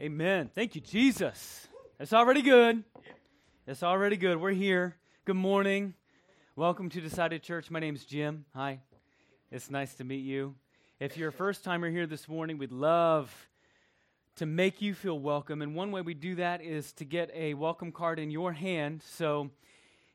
Amen. Thank you, Jesus. It's already good. It's already good. We're here. Good morning. Welcome to Decided Church. My name's Jim. Hi. It's nice to meet you. If you're a first timer here this morning, we'd love to make you feel welcome. And one way we do that is to get a welcome card in your hand. So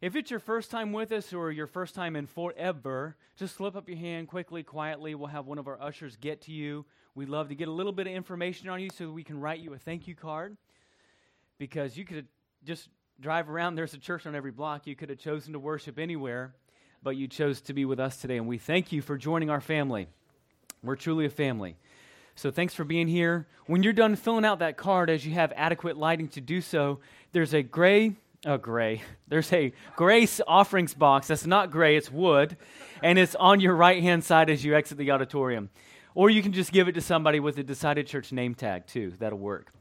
if it's your first time with us or your first time in forever, just slip up your hand quickly, quietly. We'll have one of our ushers get to you. We'd love to get a little bit of information on you so we can write you a thank you card. Because you could just drive around, there's a church on every block. You could have chosen to worship anywhere, but you chose to be with us today. And we thank you for joining our family. We're truly a family. So thanks for being here. When you're done filling out that card, as you have adequate lighting to do so, there's a gray Oh, gray. There's a grace offerings box that's not gray, it's wood, and it's on your right hand side as you exit the auditorium. Or you can just give it to somebody with a Decided Church name tag, too. That'll work.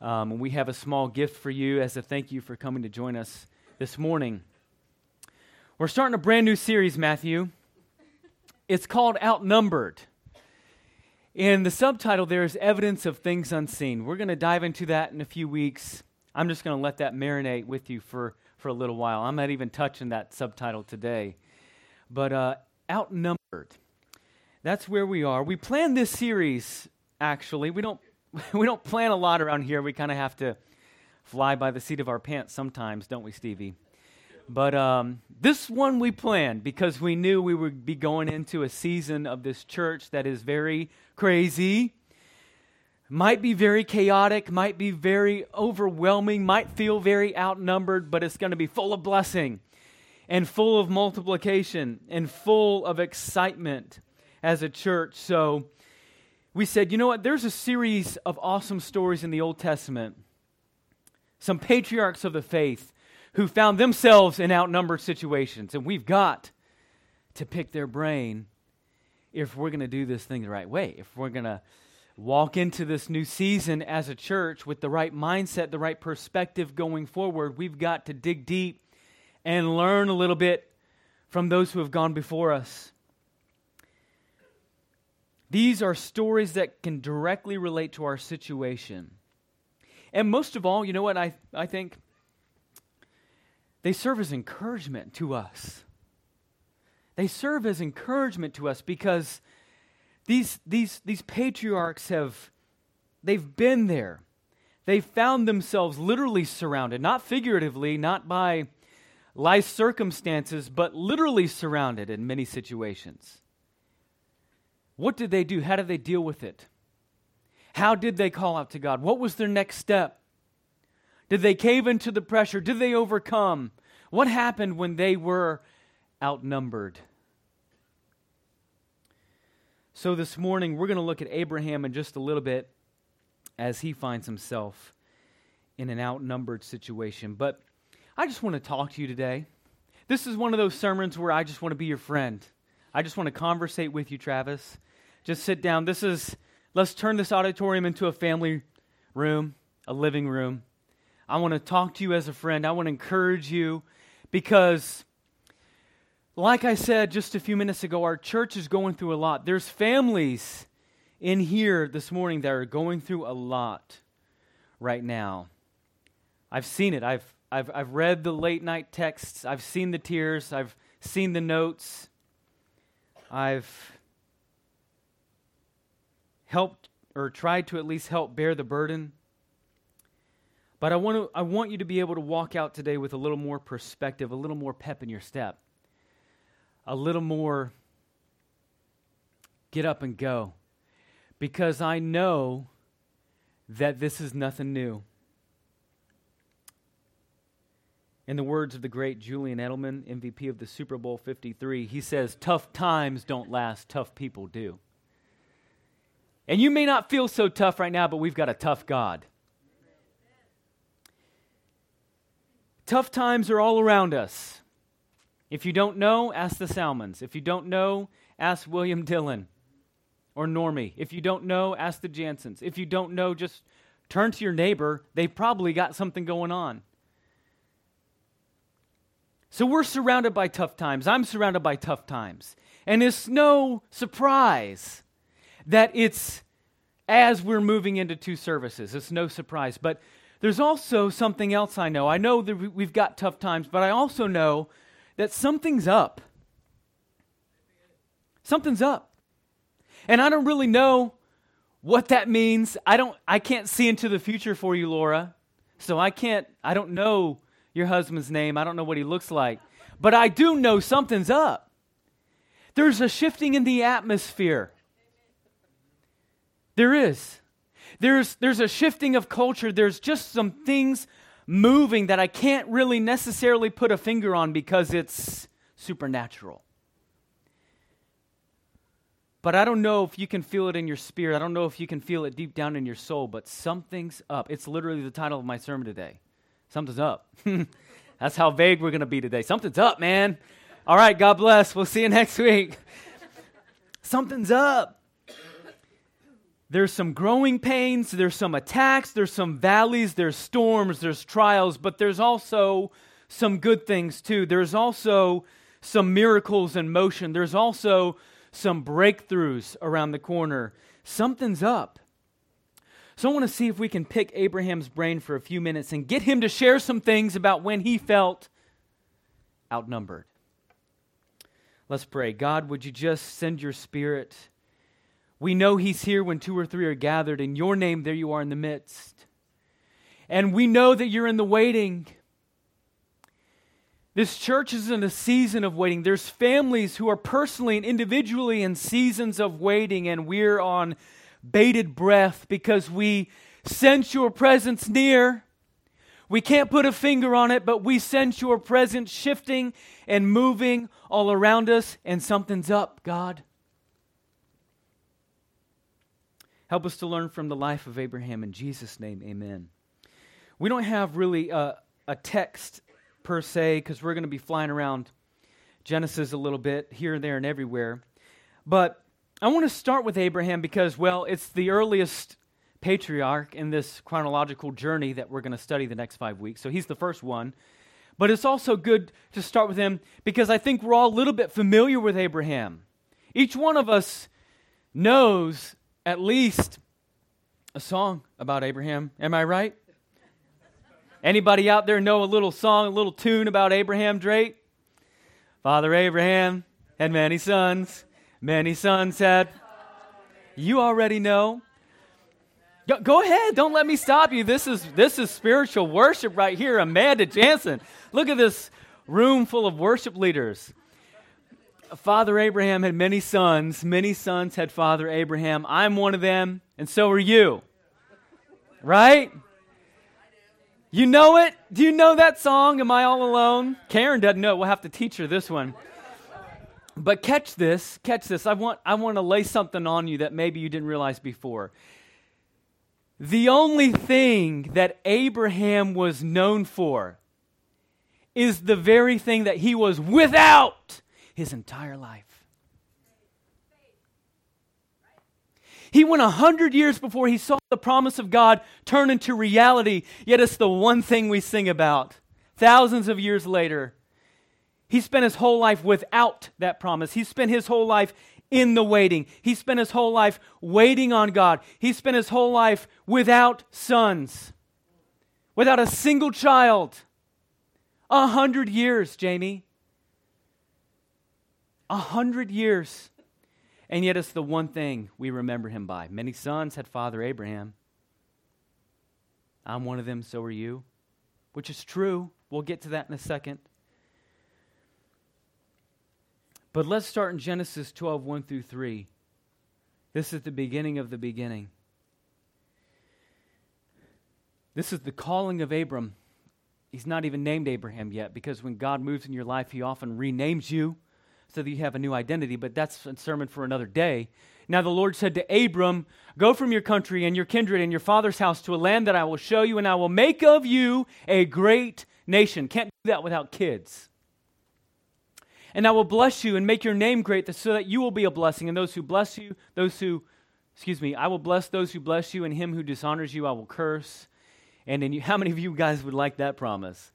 Um, we have a small gift for you as a thank you for coming to join us this morning. We're starting a brand new series, Matthew. It's called Outnumbered. In the subtitle, there is evidence of things unseen. We're going to dive into that in a few weeks. I'm just going to let that marinate with you for, for a little while. I'm not even touching that subtitle today. But uh, outnumbered. That's where we are. We planned this series, actually. We don't, we don't plan a lot around here. We kind of have to fly by the seat of our pants sometimes, don't we, Stevie? But um, this one we planned because we knew we would be going into a season of this church that is very crazy might be very chaotic, might be very overwhelming, might feel very outnumbered, but it's going to be full of blessing and full of multiplication and full of excitement as a church. So we said, you know what? There's a series of awesome stories in the Old Testament. Some patriarchs of the faith who found themselves in outnumbered situations, and we've got to pick their brain if we're going to do this thing the right way, if we're going to walk into this new season as a church with the right mindset, the right perspective going forward, we've got to dig deep and learn a little bit from those who have gone before us. These are stories that can directly relate to our situation. And most of all, you know what I, I think? They serve as encouragement to us. They serve as encouragement to us because these, these, these patriarchs have, they've been there. They found themselves literally surrounded, not figuratively, not by life circumstances, but literally surrounded in many situations. What did they do? How did they deal with it? How did they call out to God? What was their next step? Did they cave into the pressure? Did they overcome? What happened when they were outnumbered? So, this morning, we're going to look at Abraham in just a little bit as he finds himself in an outnumbered situation. But I just want to talk to you today. This is one of those sermons where I just want to be your friend. I just want to conversate with you, Travis. Just sit down. This is, let's turn this auditorium into a family room, a living room. I want to talk to you as a friend. I want to encourage you because like I said just a few minutes ago, our church is going through a lot. There's families in here this morning that are going through a lot right now. I've seen it. I've, I've, I've read the late night texts. I've seen the tears. I've seen the notes. I've helped or tried to at least help bear the burden. But I want, to, I want you to be able to walk out today with a little more perspective, a little more pep in your step a little more get up and go because I know that this is nothing new. In the words of the great Julian Edelman, MVP of the Super Bowl 53, he says, Tough times don't last, tough people do. And you may not feel so tough right now, but we've got a tough God. Tough times are all around us. If you don't know, ask the Salmons. If you don't know, ask William Dillon or Normie. If you don't know, ask the Jansons. If you don't know, just turn to your neighbor. They've probably got something going on. So we're surrounded by tough times. I'm surrounded by tough times. And it's no surprise that it's as we're moving into two services. It's no surprise. But there's also something else I know. I know that we've got tough times, but I also know that something's up. Something's up. And I don't really know what that means. I don't I can't see into the future for you, Laura. So I can't I don't know your husband's name. I don't know what he looks like. But I do know something's up. There's a shifting in the atmosphere. There is. There's, there's a shifting of culture. There's just some things moving that I can't really necessarily put a finger on because it's supernatural. But I don't know if you can feel it in your spirit. I don't know if you can feel it deep down in your soul, but something's up. It's literally the title of my sermon today. Something's up. That's how vague we're going to be today. Something's up, man. All right, God bless. We'll see you next week. Something's up. There's some growing pains, there's some attacks, there's some valleys, there's storms, there's trials, but there's also some good things too. There's also some miracles in motion. There's also some breakthroughs around the corner. Something's up. So I want to see if we can pick Abraham's brain for a few minutes and get him to share some things about when he felt outnumbered. Let's pray. God, would you just send your spirit? We know he's here when two or three are gathered. In your name, there you are in the midst. And we know that you're in the waiting. This church is in a season of waiting. There's families who are personally and individually in seasons of waiting, and we're on bated breath because we sense your presence near. We can't put a finger on it, but we sense your presence shifting and moving all around us, and something's up, God. Help us to learn from the life of Abraham. In Jesus' name, amen. We don't have really a, a text per se because we're going to be flying around Genesis a little bit here, and there, and everywhere. But I want to start with Abraham because, well, it's the earliest patriarch in this chronological journey that we're going to study the next five weeks. So he's the first one. But it's also good to start with him because I think we're all a little bit familiar with Abraham. Each one of us knows at least a song about Abraham. Am I right? Anybody out there know a little song, a little tune about Abraham Drake? Father Abraham had many sons. Many sons had. You already know. Go, go, ahead. Don't let me stop you. This is this is spiritual worship right here. Amanda Jansen. Look at this room full of worship leaders. Father Abraham had many sons. Many sons had Father Abraham. I'm one of them, and so are you. Right? You know it? Do you know that song? Am I all alone? Karen doesn't know. We'll have to teach her this one. But catch this, catch this. I want, I want to lay something on you that maybe you didn't realize before. The only thing that Abraham was known for is the very thing that he was without his entire life. He went a hundred years before he saw the promise of God turn into reality, yet it's the one thing we sing about. Thousands of years later, he spent his whole life without that promise. He spent his whole life in the waiting. He spent his whole life waiting on God. He spent his whole life without sons, without a single child. A hundred years, Jamie. A hundred years. And yet it's the one thing we remember him by. Many sons had Father Abraham. I'm one of them, so are you. Which is true. We'll get to that in a second. But let's start in Genesis 12, 1 through 3. This is the beginning of the beginning. This is the calling of Abram. He's not even named Abraham yet because when God moves in your life, he often renames you so that you have a new identity, but that's a sermon for another day. Now the Lord said to Abram, Go from your country and your kindred and your father's house to a land that I will show you, and I will make of you a great nation. Can't do that without kids. And I will bless you and make your name great so that you will be a blessing. And those who bless you, those who, excuse me, I will bless those who bless you, and him who dishonors you, I will curse. And you, how many of you guys would like that promise?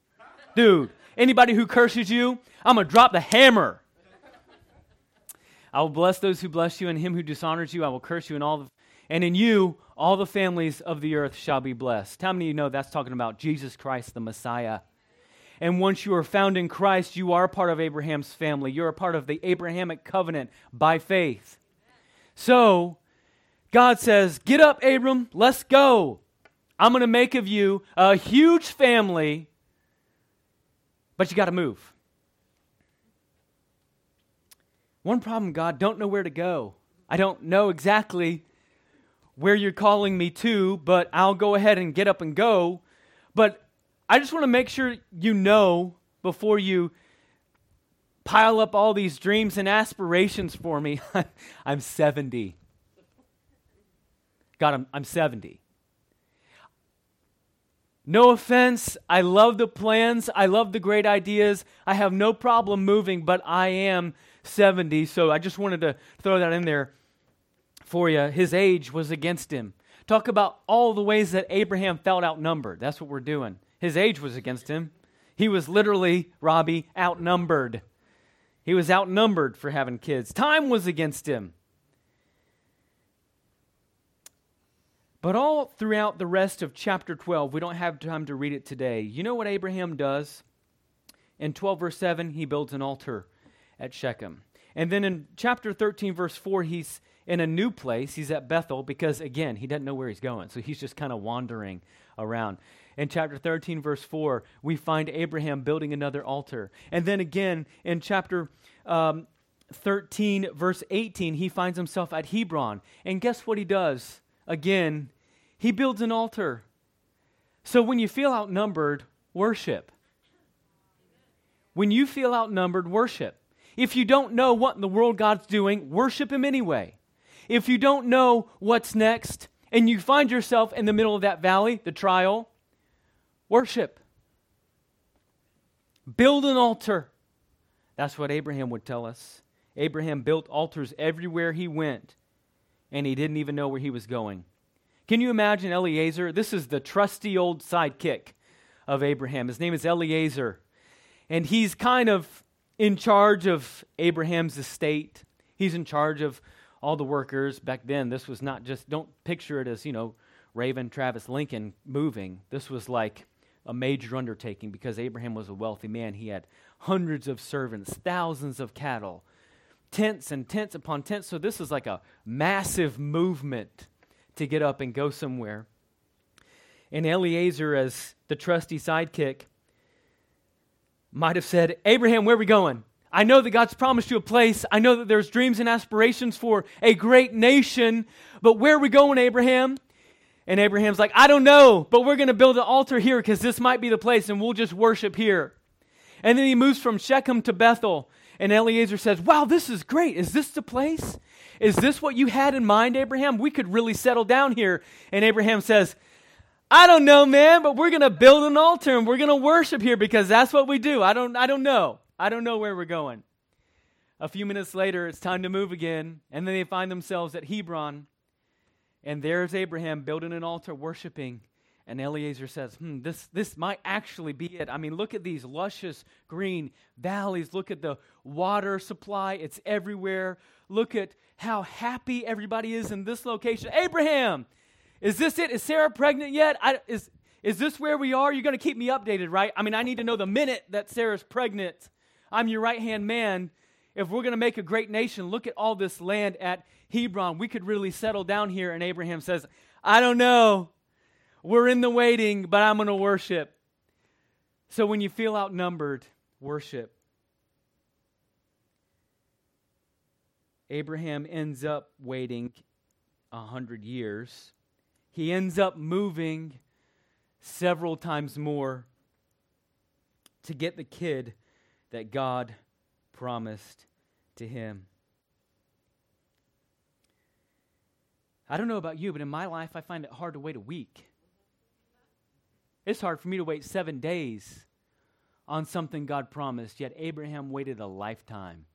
Dude, anybody who curses you, I'm going to drop the hammer. I will bless those who bless you, and him who dishonors you, I will curse you, and all. The, and in you, all the families of the earth shall be blessed. How many of you know that's talking about Jesus Christ, the Messiah? And once you are found in Christ, you are part of Abraham's family. You're a part of the Abrahamic covenant by faith. So, God says, Get up, Abram, let's go. I'm going to make of you a huge family, but you got to move. One problem, God, don't know where to go. I don't know exactly where you're calling me to, but I'll go ahead and get up and go. But I just want to make sure you know before you pile up all these dreams and aspirations for me. I'm 70. God, I'm, I'm 70. No offense. I love the plans. I love the great ideas. I have no problem moving, but I am 70. So I just wanted to throw that in there for you. His age was against him. Talk about all the ways that Abraham felt outnumbered. That's what we're doing. His age was against him. He was literally, Robbie, outnumbered. He was outnumbered for having kids. Time was against him. But all throughout the rest of chapter 12, we don't have time to read it today. You know what Abraham does? In 12, verse 7, he builds an altar at Shechem. And then in chapter 13, verse 4, he's in a new place. He's at Bethel because, again, he doesn't know where he's going. So he's just kind of wandering around. In chapter 13, verse 4, we find Abraham building another altar. And then again in chapter um, 13, verse 18, he finds himself at Hebron. And guess what he does? Again, he builds an altar. So when you feel outnumbered, worship. When you feel outnumbered, worship. If you don't know what in the world God's doing, worship Him anyway. If you don't know what's next and you find yourself in the middle of that valley, the trial, worship. Build an altar. That's what Abraham would tell us. Abraham built altars everywhere he went, and he didn't even know where he was going. Can you imagine Eliezer? This is the trusty old sidekick of Abraham. His name is Eliezer. And he's kind of in charge of Abraham's estate. He's in charge of all the workers. Back then, this was not just, don't picture it as, you know, Raven Travis Lincoln moving. This was like a major undertaking because Abraham was a wealthy man. He had hundreds of servants, thousands of cattle, tents and tents upon tents. So this is like a massive movement to get up and go somewhere. And Eliezer, as the trusty sidekick, might have said, Abraham, where are we going? I know that God's promised you a place. I know that there's dreams and aspirations for a great nation, but where are we going, Abraham? And Abraham's like, I don't know, but we're going to build an altar here because this might be the place and we'll just worship here. And then he moves from Shechem to Bethel. And Eliezer says, Wow, this is great. Is this the place? Is this what you had in mind, Abraham? We could really settle down here. And Abraham says, I don't know, man, but we're going to build an altar and we're going to worship here because that's what we do. I don't, I don't know. I don't know where we're going. A few minutes later, it's time to move again. And then they find themselves at Hebron. And there's Abraham building an altar, worshiping. And Eliezer says, hmm, this, this might actually be it. I mean, look at these luscious green valleys. Look at the water supply, it's everywhere. Look at how happy everybody is in this location. Abraham, is this it? Is Sarah pregnant yet? I, is, is this where we are? You're going to keep me updated, right? I mean, I need to know the minute that Sarah's pregnant. I'm your right hand man. If we're going to make a great nation, look at all this land at Hebron. We could really settle down here. And Abraham says, I don't know. We're in the waiting, but I'm going to worship. So when you feel outnumbered, worship. Abraham ends up waiting a hundred years. He ends up moving several times more to get the kid that God promised to him. I don't know about you, but in my life, I find it hard to wait a week. It's hard for me to wait seven days on something God promised, yet Abraham waited a lifetime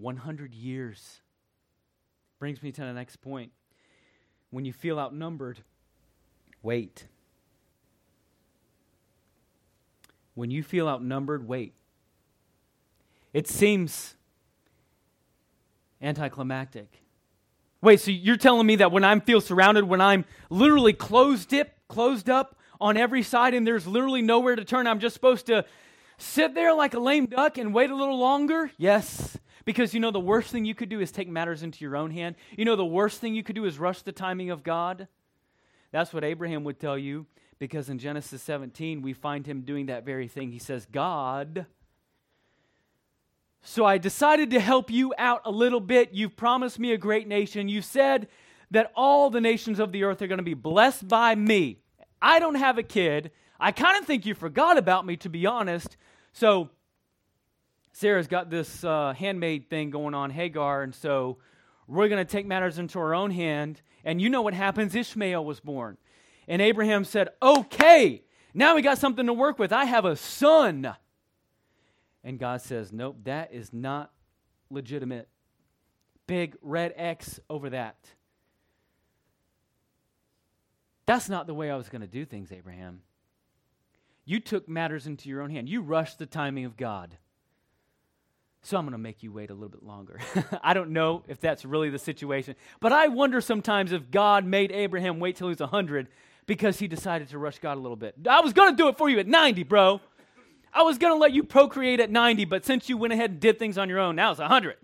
100 years. Brings me to the next point. When you feel outnumbered, wait. When you feel outnumbered, wait. It seems anticlimactic. Wait, so you're telling me that when I feel surrounded, when I'm literally closed up, closed up on every side and there's literally nowhere to turn, I'm just supposed to sit there like a lame duck and wait a little longer? Yes. Because you know the worst thing you could do is take matters into your own hand. You know the worst thing you could do is rush the timing of God. That's what Abraham would tell you because in Genesis 17 we find him doing that very thing. He says, "God, so I decided to help you out a little bit. You've promised me a great nation. You said that all the nations of the earth are going to be blessed by me. I don't have a kid. I kind of think you forgot about me, to be honest. So Sarah's got this uh, thing going on, Hagar, and so we're going to take matters into our own hand. And you know what happens? Ishmael was born. And Abraham said, Okay, now we got something to work with. I have a son. And God says, Nope, that is not legitimate. Big red X over that. That's not the way I was going to do things, Abraham. You took matters into your own hand. You rushed the timing of God. So I'm going to make you wait a little bit longer. I don't know if that's really the situation, but I wonder sometimes if God made Abraham wait till he was 100 because he decided to rush God a little bit. I was going to do it for you at 90, bro. I was going to let you procreate at 90, but since you went ahead and did things on your own, now it's 100.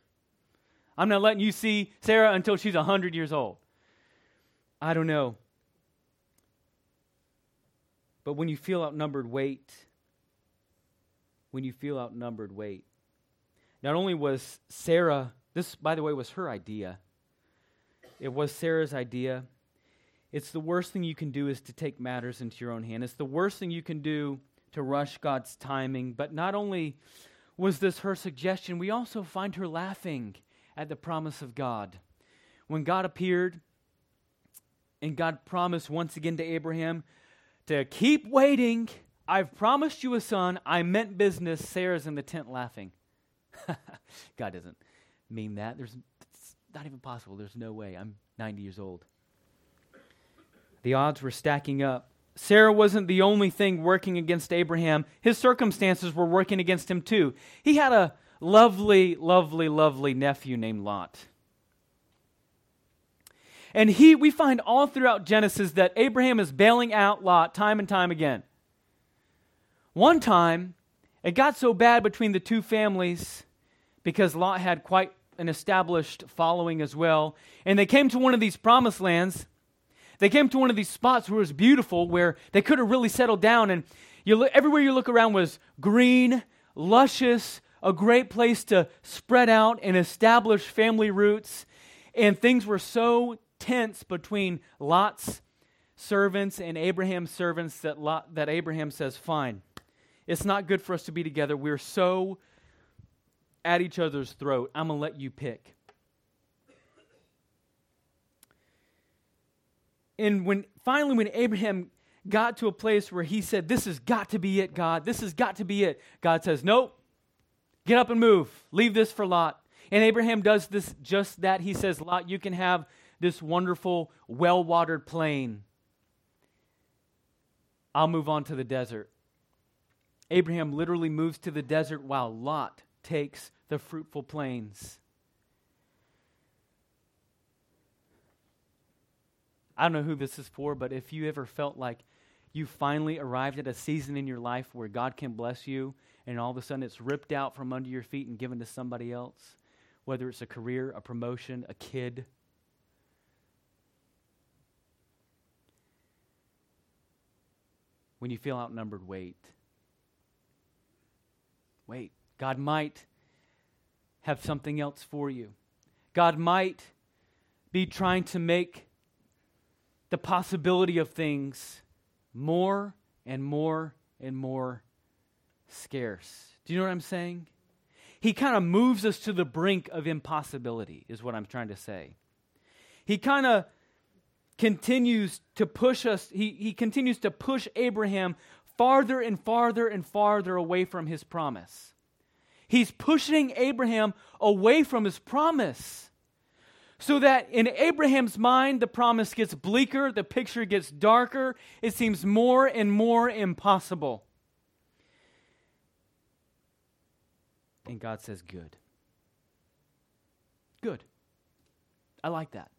I'm not letting you see Sarah until she's 100 years old. I don't know. But when you feel outnumbered, wait. When you feel outnumbered, wait. Not only was Sarah, this, by the way, was her idea, it was Sarah's idea. It's the worst thing you can do is to take matters into your own hand. It's the worst thing you can do to rush God's timing. But not only was this her suggestion, we also find her laughing at the promise of God. When God appeared and God promised once again to Abraham to keep waiting, I've promised you a son. I meant business. Sarah's in the tent laughing. God doesn't mean that. There's it's not even possible. There's no way. I'm 90 years old. The odds were stacking up. Sarah wasn't the only thing working against Abraham. His circumstances were working against him too. He had a lovely, lovely, lovely nephew named Lot. And he we find all throughout Genesis that Abraham is bailing out Lot time and time again. One time, it got so bad between the two families because Lot had quite an established following as well. And they came to one of these promised lands they came to one of these spots where it was beautiful, where they could have really settled down. And you look, everywhere you look around was green, luscious, a great place to spread out and establish family roots. And things were so tense between Lot's servants and Abraham's servants that, Lot, that Abraham says, Fine, it's not good for us to be together. We're so at each other's throat. I'm going to let you pick. and when finally when Abraham got to a place where he said, This has got to be it, God. This has got to be it. God says, Nope. Get up and move. Leave this for Lot. And Abraham does this just that. He says, Lot, you can have this wonderful, well watered plain. I'll move on to the desert. Abraham literally moves to the desert while Lot takes the fruitful plains. I don't know who this is for, but if you ever felt like you finally arrived at a season in your life where God can bless you, and all of a sudden it's ripped out from under your feet and given to somebody else, whether it's a career, a promotion, a kid. When you feel outnumbered, wait. Wait. God might have something else for you. God might be trying to make the possibility of things more and more and more scarce. Do you know what I'm saying? He kind of moves us to the brink of impossibility, is what I'm trying to say. He kind of continues to push us, he, he continues to push Abraham farther and farther and farther away from his promise. He's pushing Abraham away from his promise. So that in Abraham's mind, the promise gets bleaker, the picture gets darker, it seems more and more impossible. And God says, Good. Good. I like that.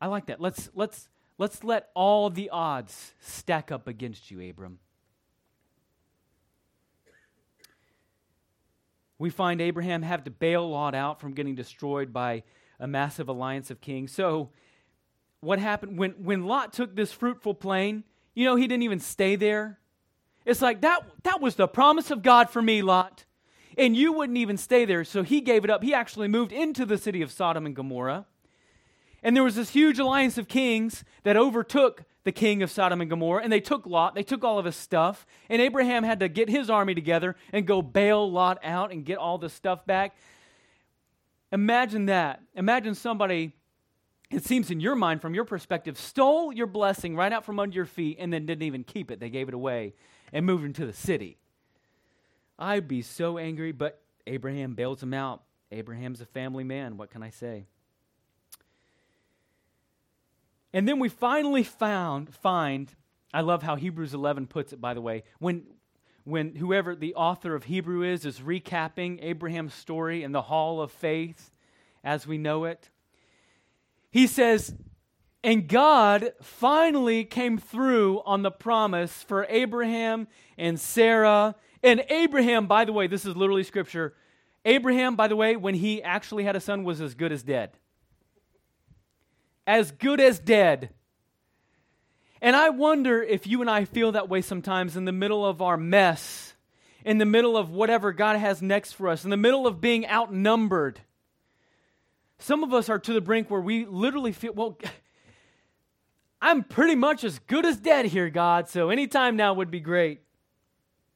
I like that. Let's let's let's let all the odds stack up against you, Abram. We find Abraham have to bail Lot out from getting destroyed by a massive alliance of kings. So, what happened when, when Lot took this fruitful plain? You know, he didn't even stay there. It's like that, that was the promise of God for me, Lot. And you wouldn't even stay there. So he gave it up. He actually moved into the city of Sodom and Gomorrah. And there was this huge alliance of kings that overtook the king of Sodom and Gomorrah, and they took Lot, they took all of his stuff, and Abraham had to get his army together and go bail Lot out and get all the stuff back. Imagine that. Imagine somebody, it seems in your mind, from your perspective, stole your blessing right out from under your feet and then didn't even keep it. They gave it away and moved into the city. I'd be so angry, but Abraham bails him out. Abraham's a family man. What can I say? And then we finally found find I love how Hebrews 11 puts it by the way. When when whoever the author of Hebrew is is recapping Abraham's story in the hall of faith as we know it. He says, and God finally came through on the promise for Abraham and Sarah. And Abraham, by the way, this is literally scripture. Abraham, by the way, when he actually had a son, was as good as dead as good as dead. And I wonder if you and I feel that way sometimes in the middle of our mess, in the middle of whatever God has next for us, in the middle of being outnumbered. Some of us are to the brink where we literally feel, well, I'm pretty much as good as dead here, God, so any time now would be great.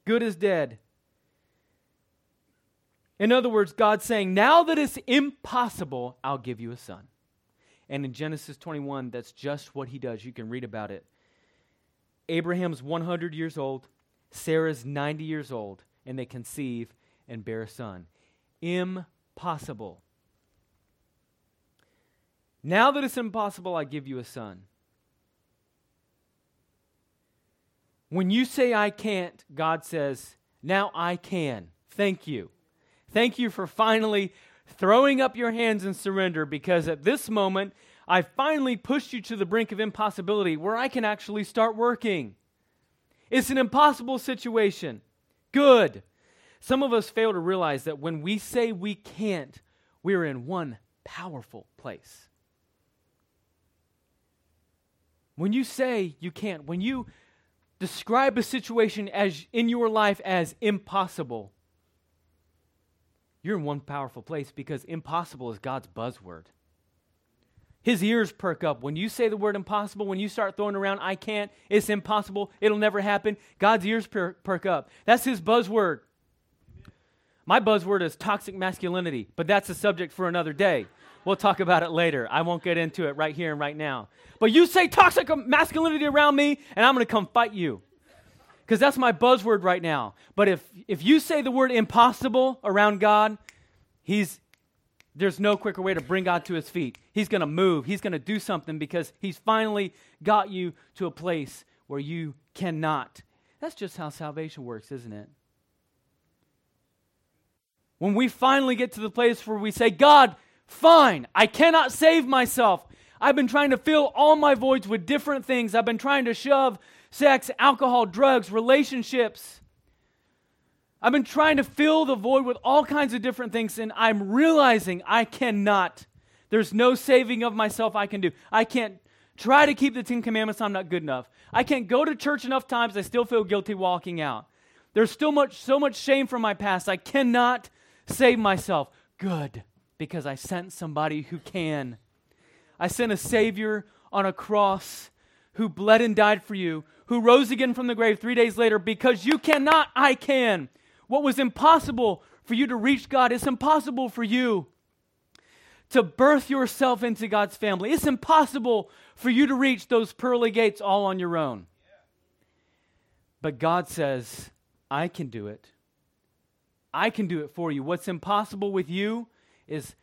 Good as dead. In other words, God's saying, now that it's impossible, I'll give you a son. And in Genesis 21, that's just what he does. You can read about it. Abraham's 100 years old, Sarah's 90 years old, and they conceive and bear a son. Impossible. Now that it's impossible, I give you a son. When you say I can't, God says, Now I can. Thank you. Thank you for finally throwing up your hands in surrender because at this moment, I finally pushed you to the brink of impossibility where I can actually start working. It's an impossible situation. Good. Some of us fail to realize that when we say we can't, we're in one powerful place. When you say you can't, when you describe a situation as in your life as impossible, you're in one powerful place because impossible is God's buzzword. His ears perk up. When you say the word impossible, when you start throwing around, I can't, it's impossible, it'll never happen, God's ears per- perk up. That's his buzzword. My buzzword is toxic masculinity, but that's a subject for another day. We'll talk about it later. I won't get into it right here and right now. But you say toxic masculinity around me, and I'm going to come fight you because that's my buzzword right now. But if, if you say the word impossible around God, he's, there's no quicker way to bring God to his feet. He's going to move, he's going to do something because he's finally got you to a place where you cannot. That's just how salvation works, isn't it? When we finally get to the place where we say, God, fine, I cannot save myself. I've been trying to fill all my voids with different things. I've been trying to shove sex, alcohol, drugs, relationships. I've been trying to fill the void with all kinds of different things, and I'm realizing I cannot. There's no saving of myself I can do. I can't try to keep the Ten Commandments, I'm not good enough. I can't go to church enough times, I still feel guilty walking out. There's still much, so much shame from my past. I cannot save myself. Good, because I sent somebody who can. I sent a Savior on a cross who bled and died for you, who rose again from the grave three days later, because you cannot, I can. What was impossible for you to reach God, it's impossible for you to birth yourself into God's family. It's impossible for you to reach those pearly gates all on your own. But God says, I can do it. I can do it for you. What's impossible with you is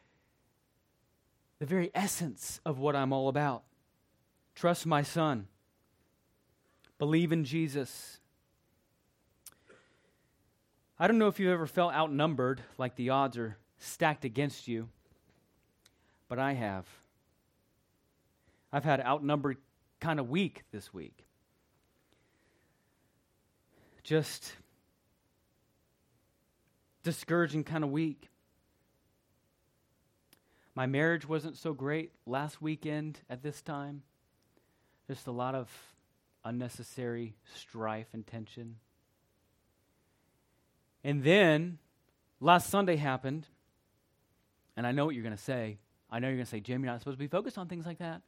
the very essence of what I'm all about. Trust my son. Believe in Jesus. I don't know if you've ever felt outnumbered, like the odds are stacked against you, but I have. I've had outnumbered kind of week this week. Just discouraging kind of week. My marriage wasn't so great last weekend at this time. Just a lot of unnecessary strife and tension. And then last Sunday happened, and I know what you're going to say. I know you're going to say, Jim, you're not supposed to be focused on things like that.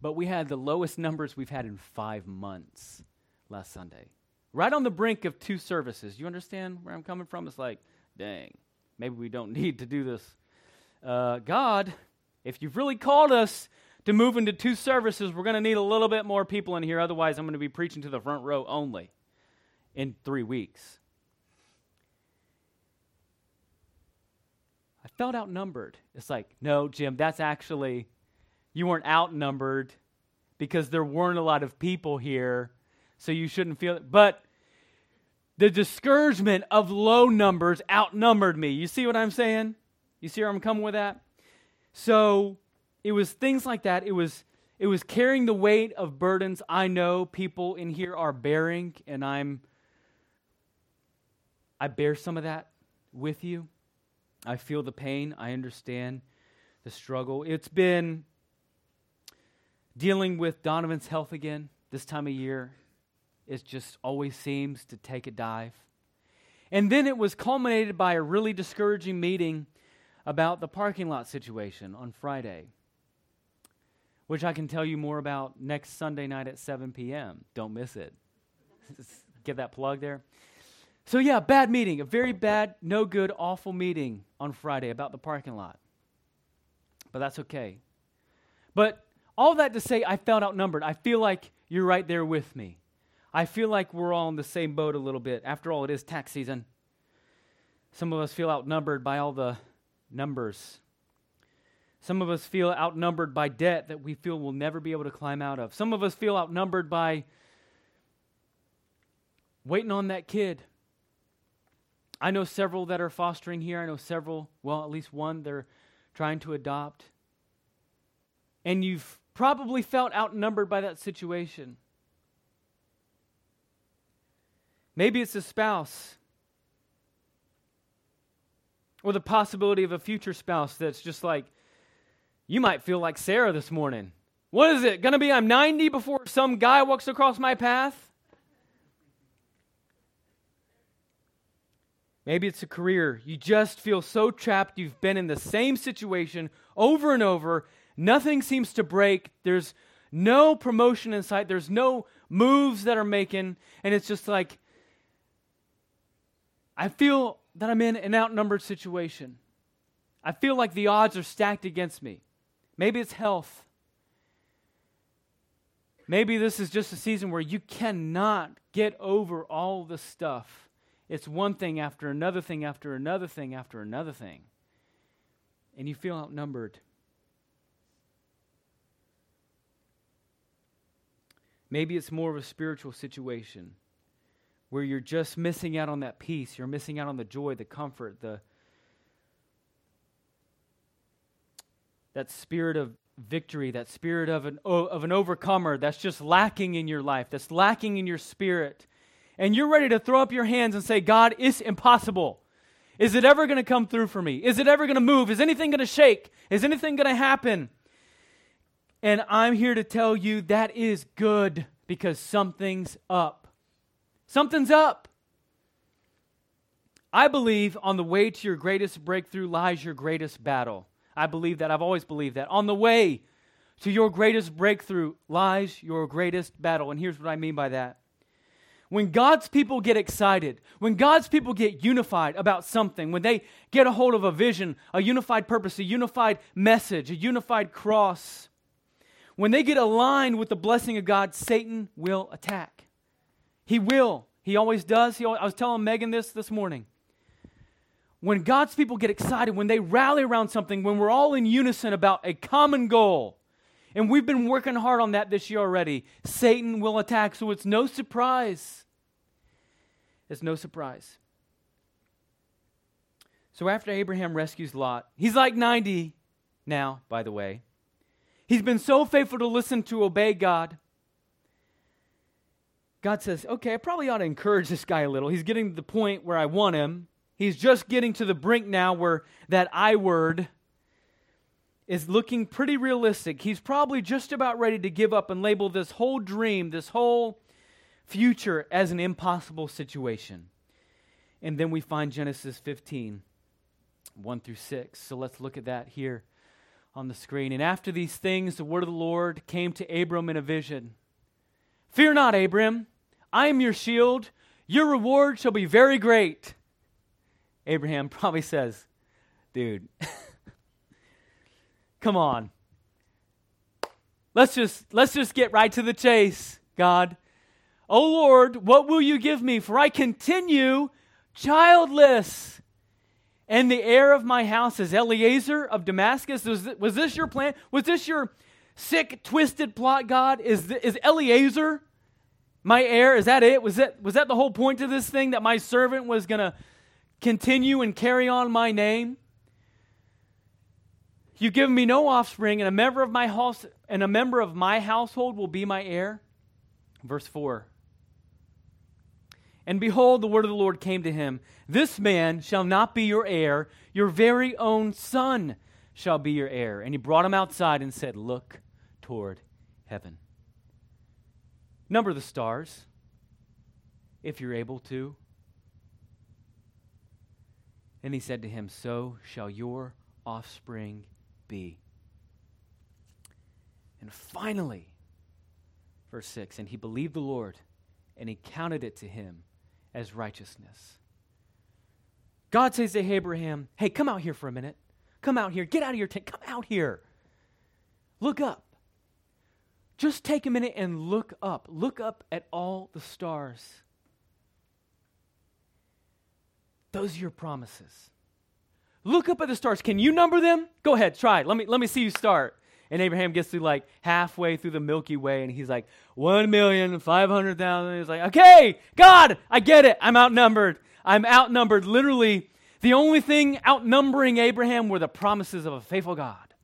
But we had the lowest numbers we've had in five months last Sunday. Right on the brink of two services. You understand where I'm coming from? It's like, dang, maybe we don't need to do this. Uh, God, if you've really called us to move into two services, we're going to need a little bit more people in here. Otherwise, I'm going to be preaching to the front row only in three weeks. I felt outnumbered. It's like, no, Jim, that's actually, you weren't outnumbered because there weren't a lot of people here, so you shouldn't feel it. But the discouragement of low numbers outnumbered me. You see what I'm saying? You see where I'm coming with that? So it was things like that. It was it was carrying the weight of burdens I know people in here are bearing, and I'm I bear some of that with you. I feel the pain. I understand the struggle. It's been dealing with Donovan's health again this time of year. It just always seems to take a dive. And then it was culminated by a really discouraging meeting about the parking lot situation on Friday, which I can tell you more about next Sunday night at 7 p.m. Don't miss it. Get that plug there. So, yeah, bad meeting, a very bad, no good, awful meeting on Friday about the parking lot. But that's okay. But all that to say, I felt outnumbered. I feel like you're right there with me. I feel like we're all in the same boat a little bit. After all, it is tax season. Some of us feel outnumbered by all the numbers. Some of us feel outnumbered by debt that we feel we'll never be able to climb out of. Some of us feel outnumbered by waiting on that kid I know several that are fostering here. I know several, well, at least one they're trying to adopt. And you've probably felt outnumbered by that situation. Maybe it's a spouse or the possibility of a future spouse that's just like, you might feel like Sarah this morning. What is it? Going to be I'm 90 before some guy walks across my path? Maybe it's a career. You just feel so trapped. You've been in the same situation over and over. Nothing seems to break. There's no promotion in sight. There's no moves that are making. And it's just like, I feel that I'm in an outnumbered situation. I feel like the odds are stacked against me. Maybe it's health. Maybe this is just a season where you cannot get over all the stuff it's one thing after another thing after another thing after another thing. And you feel outnumbered. Maybe it's more of a spiritual situation where you're just missing out on that peace, you're missing out on the joy, the comfort, the that spirit of victory, that spirit of an of an overcomer that's just lacking in your life, that's lacking in your spirit and you're ready to throw up your hands and say, God, it's impossible. Is it ever going to come through for me? Is it ever going to move? Is anything going to shake? Is anything going to happen? And I'm here to tell you that is good because something's up. Something's up. I believe on the way to your greatest breakthrough lies your greatest battle. I believe that. I've always believed that. On the way to your greatest breakthrough lies your greatest battle. And here's what I mean by that when God's people get excited, when God's people get unified about something, when they get a hold of a vision, a unified purpose, a unified message, a unified cross, when they get aligned with the blessing of God, Satan will attack. He will. He always does. He always, I was telling Megan this this morning. When God's people get excited, when they rally around something, when we're all in unison about a common goal, and we've been working hard on that this year already. Satan will attack, so it's no surprise. It's no surprise. So after Abraham rescues Lot, he's like 90 now, by the way. He's been so faithful to listen to obey God. God says, okay, I probably ought to encourage this guy a little. He's getting to the point where I want him. He's just getting to the brink now where that I word is looking pretty realistic. He's probably just about ready to give up and label this whole dream, this whole future, as an impossible situation. And then we find Genesis 15, 1 through 6. So let's look at that here on the screen. And after these things, the word of the Lord came to Abram in a vision Fear not, Abram, I am your shield. Your reward shall be very great. Abraham probably says, Dude, come on. Let's just let's just get right to the chase, God. O Lord, what will you give me? For I continue childless. And the heir of my house is Eliezer of Damascus. Was, this, was this your plan? Was this your sick, twisted plot, God? Is, is Eliezer my heir? Is that it? Was that, was that the whole point of this thing? That my servant was going to continue and carry on my name? You've given me no offspring, and a member of my house and a member of my household will be my heir. Verse 4. And behold, the word of the Lord came to him This man shall not be your heir, your very own son shall be your heir. And he brought him outside and said, Look toward heaven. Number the stars, if you're able to. And he said to him, So shall your offspring be. And finally, verse 6 And he believed the Lord, and he counted it to him as righteousness. God says to Abraham, Hey, come out here for a minute. Come out here. Get out of your tent. Come out here. Look up. Just take a minute and look up. Look up at all the stars. Those are your promises. Look up at the stars. Can you number them? Go ahead, try. Let me let me see you start. And Abraham gets to like halfway through the Milky Way and he's like, 1,500,000. He's like, okay, God, I get it. I'm outnumbered. I'm outnumbered. Literally, the only thing outnumbering Abraham were the promises of a faithful God.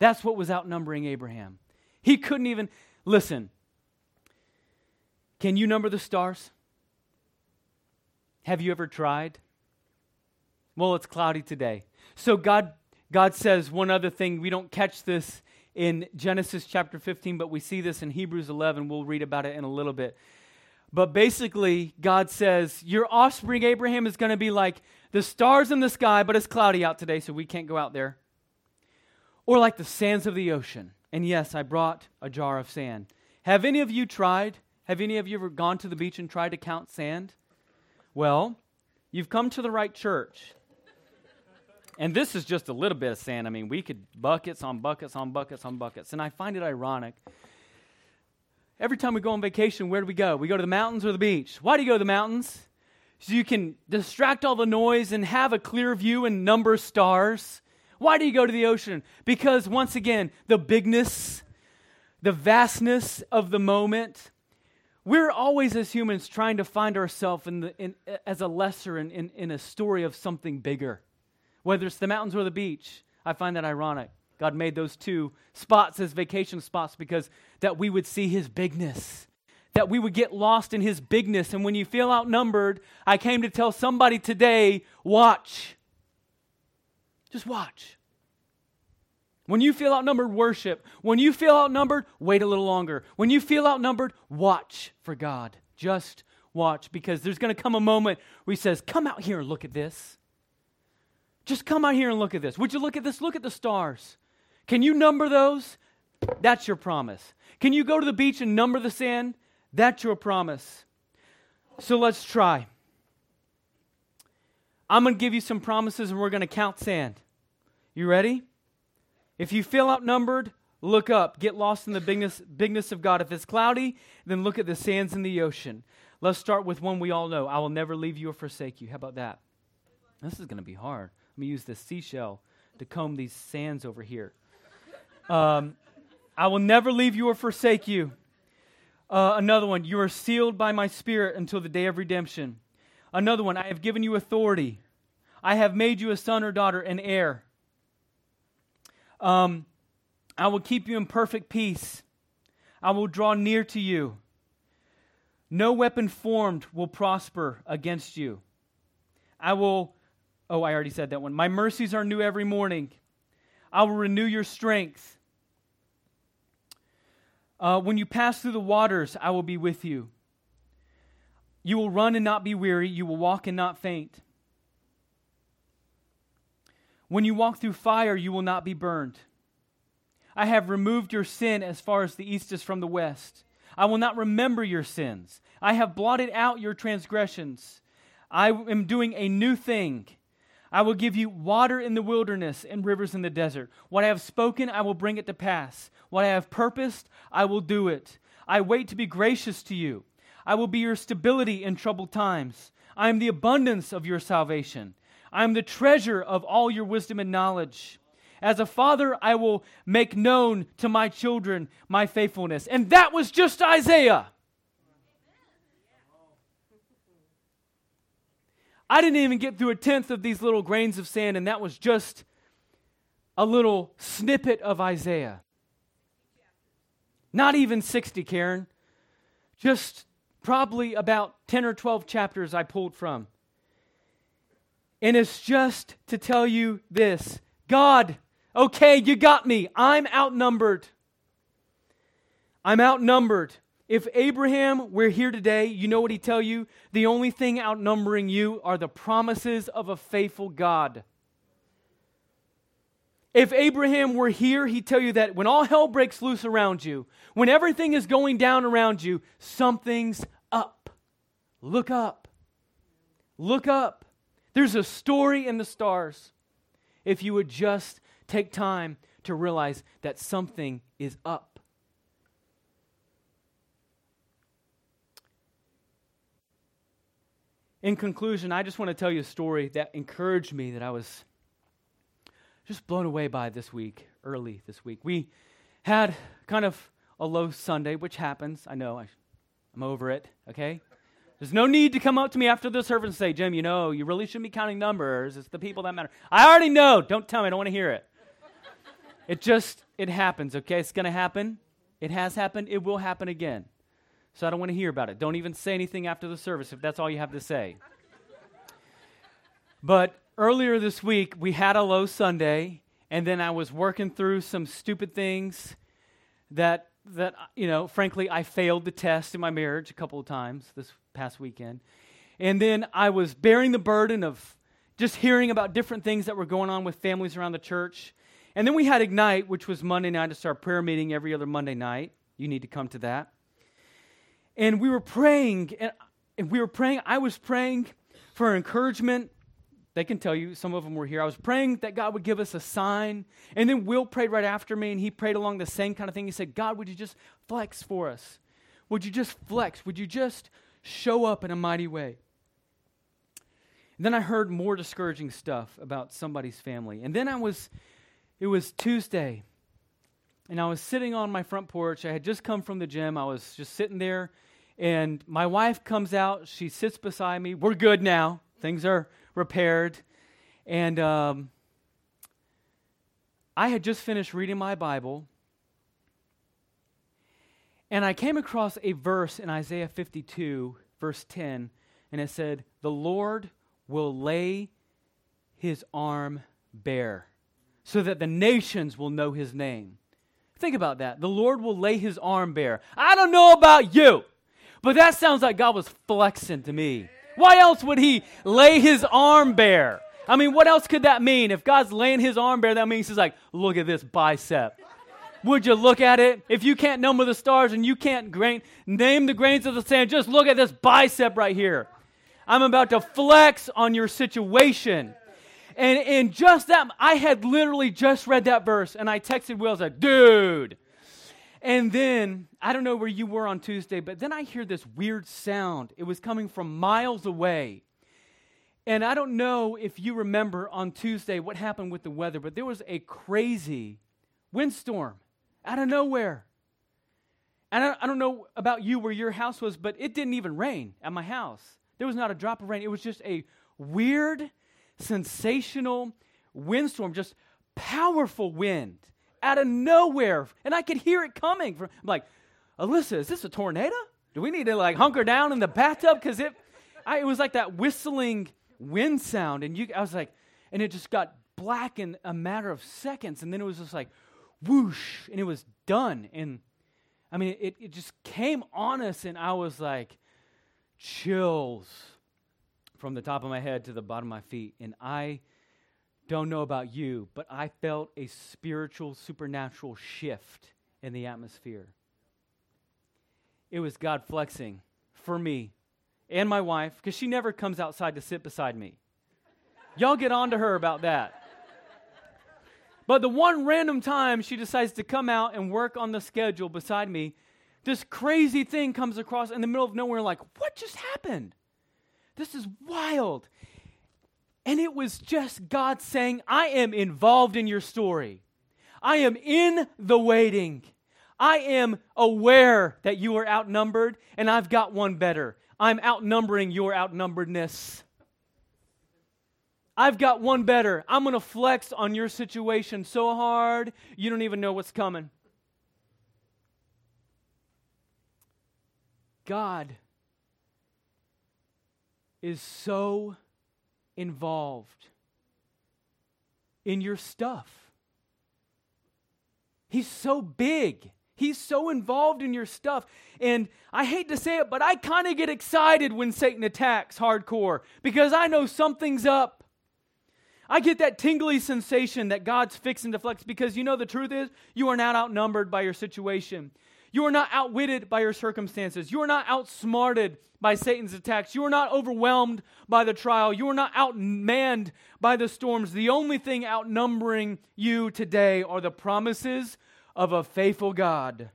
That's what was outnumbering Abraham. He couldn't even, listen, can you number the stars? Have you ever tried? Well, it's cloudy today. So God God says one other thing. We don't catch this in Genesis chapter 15, but we see this in Hebrews 11. We'll read about it in a little bit. But basically, God says, Your offspring, Abraham, is going to be like the stars in the sky, but it's cloudy out today, so we can't go out there. Or like the sands of the ocean. And yes, I brought a jar of sand. Have any of you tried? Have any of you ever gone to the beach and tried to count sand? Well, you've come to the right church. And this is just a little bit of sand. I mean, we could buckets on buckets on buckets on buckets. And I find it ironic. Every time we go on vacation, where do we go? We go to the mountains or the beach. Why do you go to the mountains? So you can distract all the noise and have a clear view and number stars. Why do you go to the ocean? Because, once again, the bigness, the vastness of the moment. We're always, as humans, trying to find ourselves in in, as a lesser in, in, in a story of something bigger whether it's the mountains or the beach. I find that ironic. God made those two spots as vacation spots because that we would see his bigness, that we would get lost in his bigness. And when you feel outnumbered, I came to tell somebody today watch. Just watch. When you feel outnumbered, worship. When you feel outnumbered, wait a little longer. When you feel outnumbered, watch for God. Just watch because there's going to come a moment where he says, Come out here and look at this. Just come out here and look at this. Would you look at this? Look at the stars. Can you number those? That's your promise. Can you go to the beach and number the sand? That's your promise. So let's try. I'm going to give you some promises and we're going to count sand. You ready? If you feel outnumbered, look up. Get lost in the bigness, bigness of God. If it's cloudy, then look at the sands in the ocean. Let's start with one we all know I will never leave you or forsake you. How about that? This is going to be hard. Let me use this seashell to comb these sands over here. Um, I will never leave you or forsake you. Uh, another one, you are sealed by my spirit until the day of redemption. Another one, I have given you authority. I have made you a son or daughter, an heir. Um, I will keep you in perfect peace. I will draw near to you. No weapon formed will prosper against you. I will, oh, I already said that one. My mercies are new every morning. I will renew your strength. Uh, when you pass through the waters, I will be with you. You will run and not be weary. You will walk and not faint. When you walk through fire, you will not be burned. I have removed your sin as far as the east is from the west. I will not remember your sins. I have blotted out your transgressions. I am doing a new thing. I will give you water in the wilderness and rivers in the desert. What I have spoken, I will bring it to pass. What I have purposed, I will do it. I wait to be gracious to you. I will be your stability in troubled times. I am the abundance of your salvation. I am the treasure of all your wisdom and knowledge. As a father, I will make known to my children my faithfulness. And that was just Isaiah. I didn't even get through a tenth of these little grains of sand, and that was just a little snippet of Isaiah. Not even 60, Karen. Just probably about 10 or 12 chapters I pulled from. And it's just to tell you this God, okay, you got me. I'm outnumbered. I'm outnumbered. If Abraham were here today, you know what he'd tell you? The only thing outnumbering you are the promises of a faithful God. If Abraham were here, he'd tell you that when all hell breaks loose around you, when everything is going down around you, something's up. Look up. Look up. There's a story in the stars. If you would just take time to realize that something is up. in conclusion, I just want to tell you a story that encouraged me that I was just blown away by this week, early this week. We had kind of a low Sunday, which happens. I know, I, am over it, okay? There's no need to come up to me after the service and say, Jim, you know, you really shouldn't be counting numbers. It's the people that matter. I already know. Don't tell me. I don't want to hear it. it just, it happens, okay? It's going to happen. It has happened. It will happen again. So I don't want to hear about it. Don't even say anything after the service if that's all you have to say. but earlier this week, we had a low Sunday, and then I was working through some stupid things that that you know, frankly, I failed the test in my marriage a couple of times this past weekend. And then I was bearing the burden of just hearing about different things that were going on with families around the church. And then we had Ignite, which was Monday night. It's our prayer meeting every other Monday night. You need to come to that. And we were praying, and, and we were praying. I was praying for encouragement. They can tell you, some of them were here. I was praying that God would give us a sign. And then Will prayed right after me, and he prayed along the same kind of thing. He said, God, would you just flex for us? Would you just flex? Would you just show up in a mighty way? And then I heard more discouraging stuff about somebody's family. And then I was, it was Tuesday, and I was sitting on my front porch. I had just come from the gym. I was just sitting there and my wife comes out. She sits beside me. We're good now. Things are repaired. And um, I had just finished reading my Bible. And I came across a verse in Isaiah 52, verse 10, and it said, The Lord will lay his arm bare so that the nations will know his name. Think about that. The Lord will lay his arm bare. I don't know about you. But that sounds like God was flexing to me. Why else would he lay his arm bare? I mean, what else could that mean? If God's laying his arm bare, that means he's like, look at this bicep. Would you look at it? If you can't number the stars and you can't grain, name the grains of the sand, just look at this bicep right here. I'm about to flex on your situation. And in just that, I had literally just read that verse and I texted Will, I like, dude, and then, I don't know where you were on Tuesday, but then I hear this weird sound. It was coming from miles away. And I don't know if you remember on Tuesday what happened with the weather, but there was a crazy windstorm out of nowhere. And I, I don't know about you where your house was, but it didn't even rain at my house. There was not a drop of rain. It was just a weird, sensational windstorm, just powerful wind out of nowhere, and I could hear it coming. From, I'm like, Alyssa, is this a tornado? Do we need to like hunker down in the bathtub? Because it, it was like that whistling wind sound, and you, I was like, and it just got black in a matter of seconds, and then it was just like, whoosh, and it was done. And I mean, it, it just came on us, and I was like, chills from the top of my head to the bottom of my feet. And I don't know about you, but I felt a spiritual, supernatural shift in the atmosphere. It was God flexing for me and my wife, because she never comes outside to sit beside me. Y'all get on to her about that. But the one random time she decides to come out and work on the schedule beside me, this crazy thing comes across in the middle of nowhere, like, what just happened? This is wild. And it was just God saying, I am involved in your story. I am in the waiting. I am aware that you are outnumbered, and I've got one better. I'm outnumbering your outnumberedness. I've got one better. I'm going to flex on your situation so hard, you don't even know what's coming. God is so involved in your stuff. He's so big. He's so involved in your stuff. And I hate to say it, but I kind of get excited when Satan attacks hardcore because I know something's up. I get that tingly sensation that God's fixing to flex because you know the truth is you are not outnumbered by your situation. You are not outwitted by your circumstances. You are not outsmarted by Satan's attacks. You are not overwhelmed by the trial. You are not outmanned by the storms. The only thing outnumbering you today are the promises of a faithful God.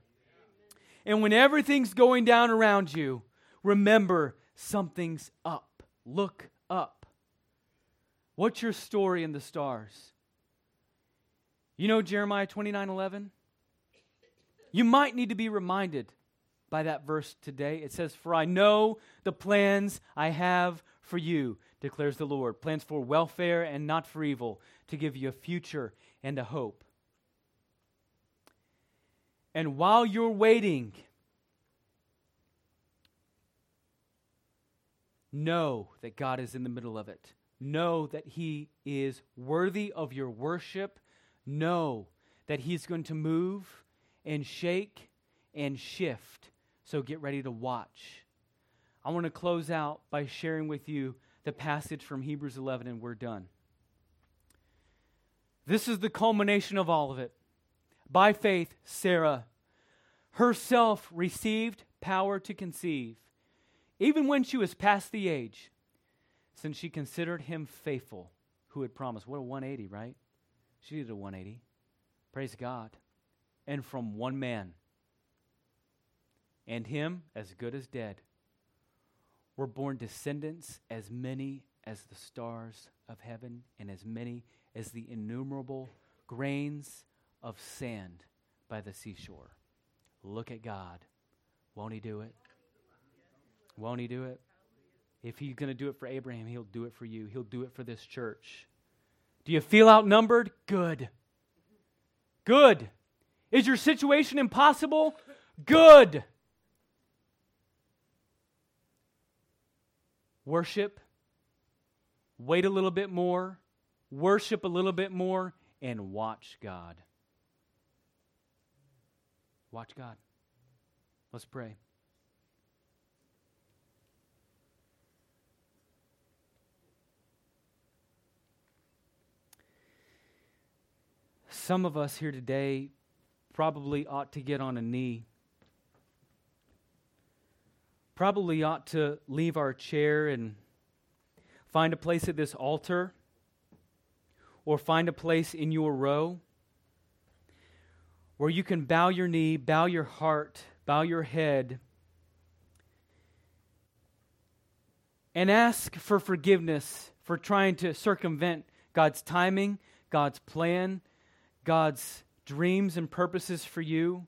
And when everything's going down around you, remember something's up. Look up. What's your story in the stars? You know Jeremiah 29 11? You might need to be reminded by that verse today. It says, For I know the plans I have for you, declares the Lord plans for welfare and not for evil, to give you a future and a hope. And while you're waiting, know that God is in the middle of it. Know that He is worthy of your worship. Know that He's going to move and shake and shift. So get ready to watch. I want to close out by sharing with you the passage from Hebrews 11, and we're done. This is the culmination of all of it. By faith, Sarah herself received power to conceive, even when she was past the age since she considered him faithful who had promised. What a 180, right? She did a 180. Praise God. And from one man, and him as good as dead, were born descendants as many as the stars of heaven and as many as the innumerable grains of sand by the seashore. Look at God. Won't he do it? Won't he do it? If he's going to do it for Abraham, he'll do it for you. He'll do it for this church. Do you feel outnumbered? Good. Good. Is your situation impossible? Good. Worship. Wait a little bit more. Worship a little bit more and watch God. Watch God. Let's pray. Some of us here today probably ought to get on a knee. Probably ought to leave our chair and find a place at this altar or find a place in your row where you can bow your knee, bow your heart, bow your head, and ask for forgiveness for trying to circumvent God's timing, God's plan, God's dreams and purposes for you.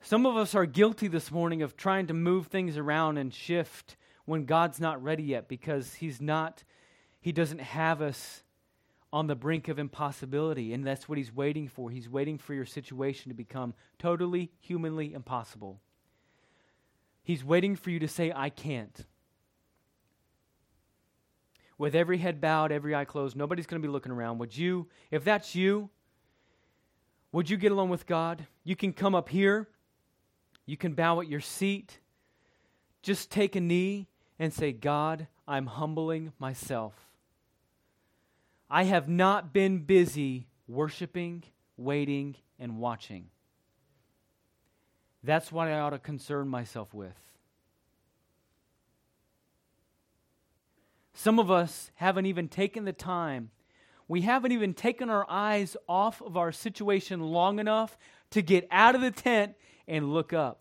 Some of us are guilty this morning of trying to move things around and shift when God's not ready yet because He's not, He doesn't have us on the brink of impossibility, and that's what He's waiting for. He's waiting for your situation to become totally humanly impossible. He's waiting for you to say, I can't. With every head bowed, every eye closed, nobody's going to be looking around. Would you, if that's you, would you get along with God? You can come up here, you can bow at your seat, just take a knee and say, God, I'm humbling myself. I have not been busy worshiping, waiting, and watching. That's what I ought to concern myself with. Some of us haven't even taken the time. We haven't even taken our eyes off of our situation long enough to get out of the tent and look up.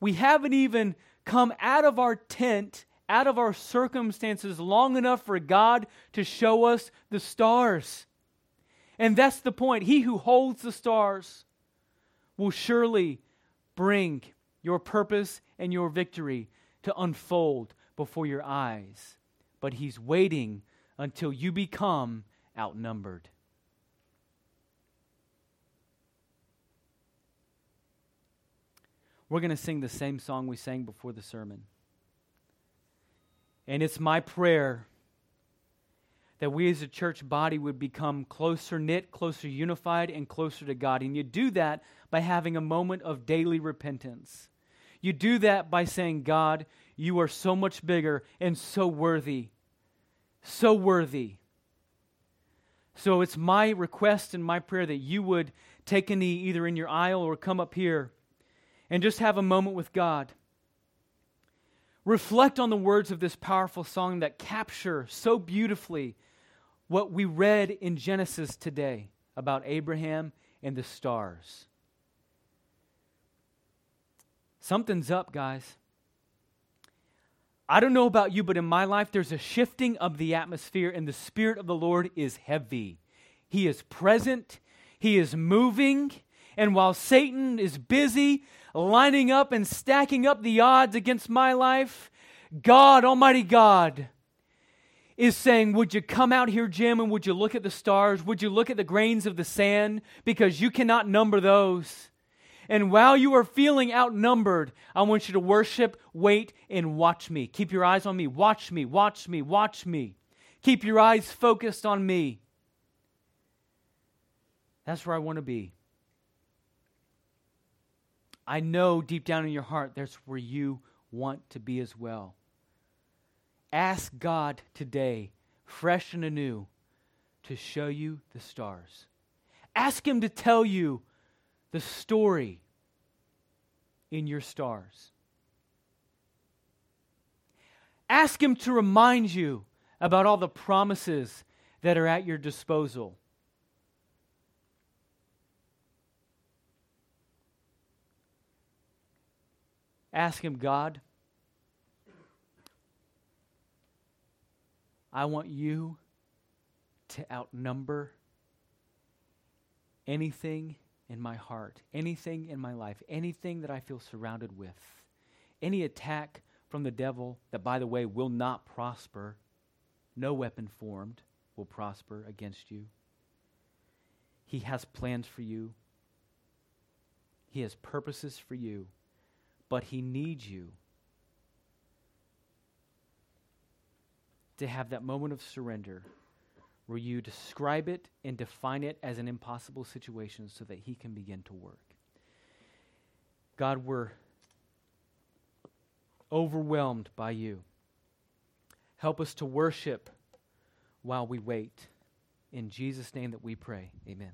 We haven't even come out of our tent, out of our circumstances long enough for God to show us the stars. And that's the point. He who holds the stars will surely bring your purpose and your victory to unfold before your eyes. But He's waiting until you become outnumbered. We're going to sing the same song we sang before the sermon. And it's my prayer that we as a church body would become closer knit, closer unified, and closer to God. And you do that by having a moment of daily repentance. You do that by saying, God, you are so much bigger and so worthy. So worthy. So it's my request and my prayer that you would take a knee either in your aisle or come up here and just have a moment with God. Reflect on the words of this powerful song that capture so beautifully what we read in Genesis today about Abraham and the stars. Something's up, guys. I don't know about you, but in my life, there's a shifting of the atmosphere, and the Spirit of the Lord is heavy. He is present, He is moving, and while Satan is busy lining up and stacking up the odds against my life, God, Almighty God, is saying, Would you come out here, Jim, and would you look at the stars? Would you look at the grains of the sand? Because you cannot number those. And while you are feeling outnumbered, I want you to worship, wait, and watch me. Keep your eyes on me. Watch me, watch me, watch me. Keep your eyes focused on me. That's where I want to be. I know deep down in your heart that's where you want to be as well. Ask God today, fresh and anew, to show you the stars. Ask Him to tell you the story in your stars. Ask Him to remind you about all the promises that are at your disposal. Ask Him, God, I want you to outnumber anything in my heart, anything in my life, anything that I feel surrounded with, any attack from the devil that, by the way, will not prosper. No weapon formed will prosper against you. He has plans for you, He has purposes for you but He needs you to have that moment of surrender where you describe it and define it as an impossible situation so that He can begin to work. God, we're overwhelmed by you. Help us to worship while we wait. In Jesus' name that we pray. Amen.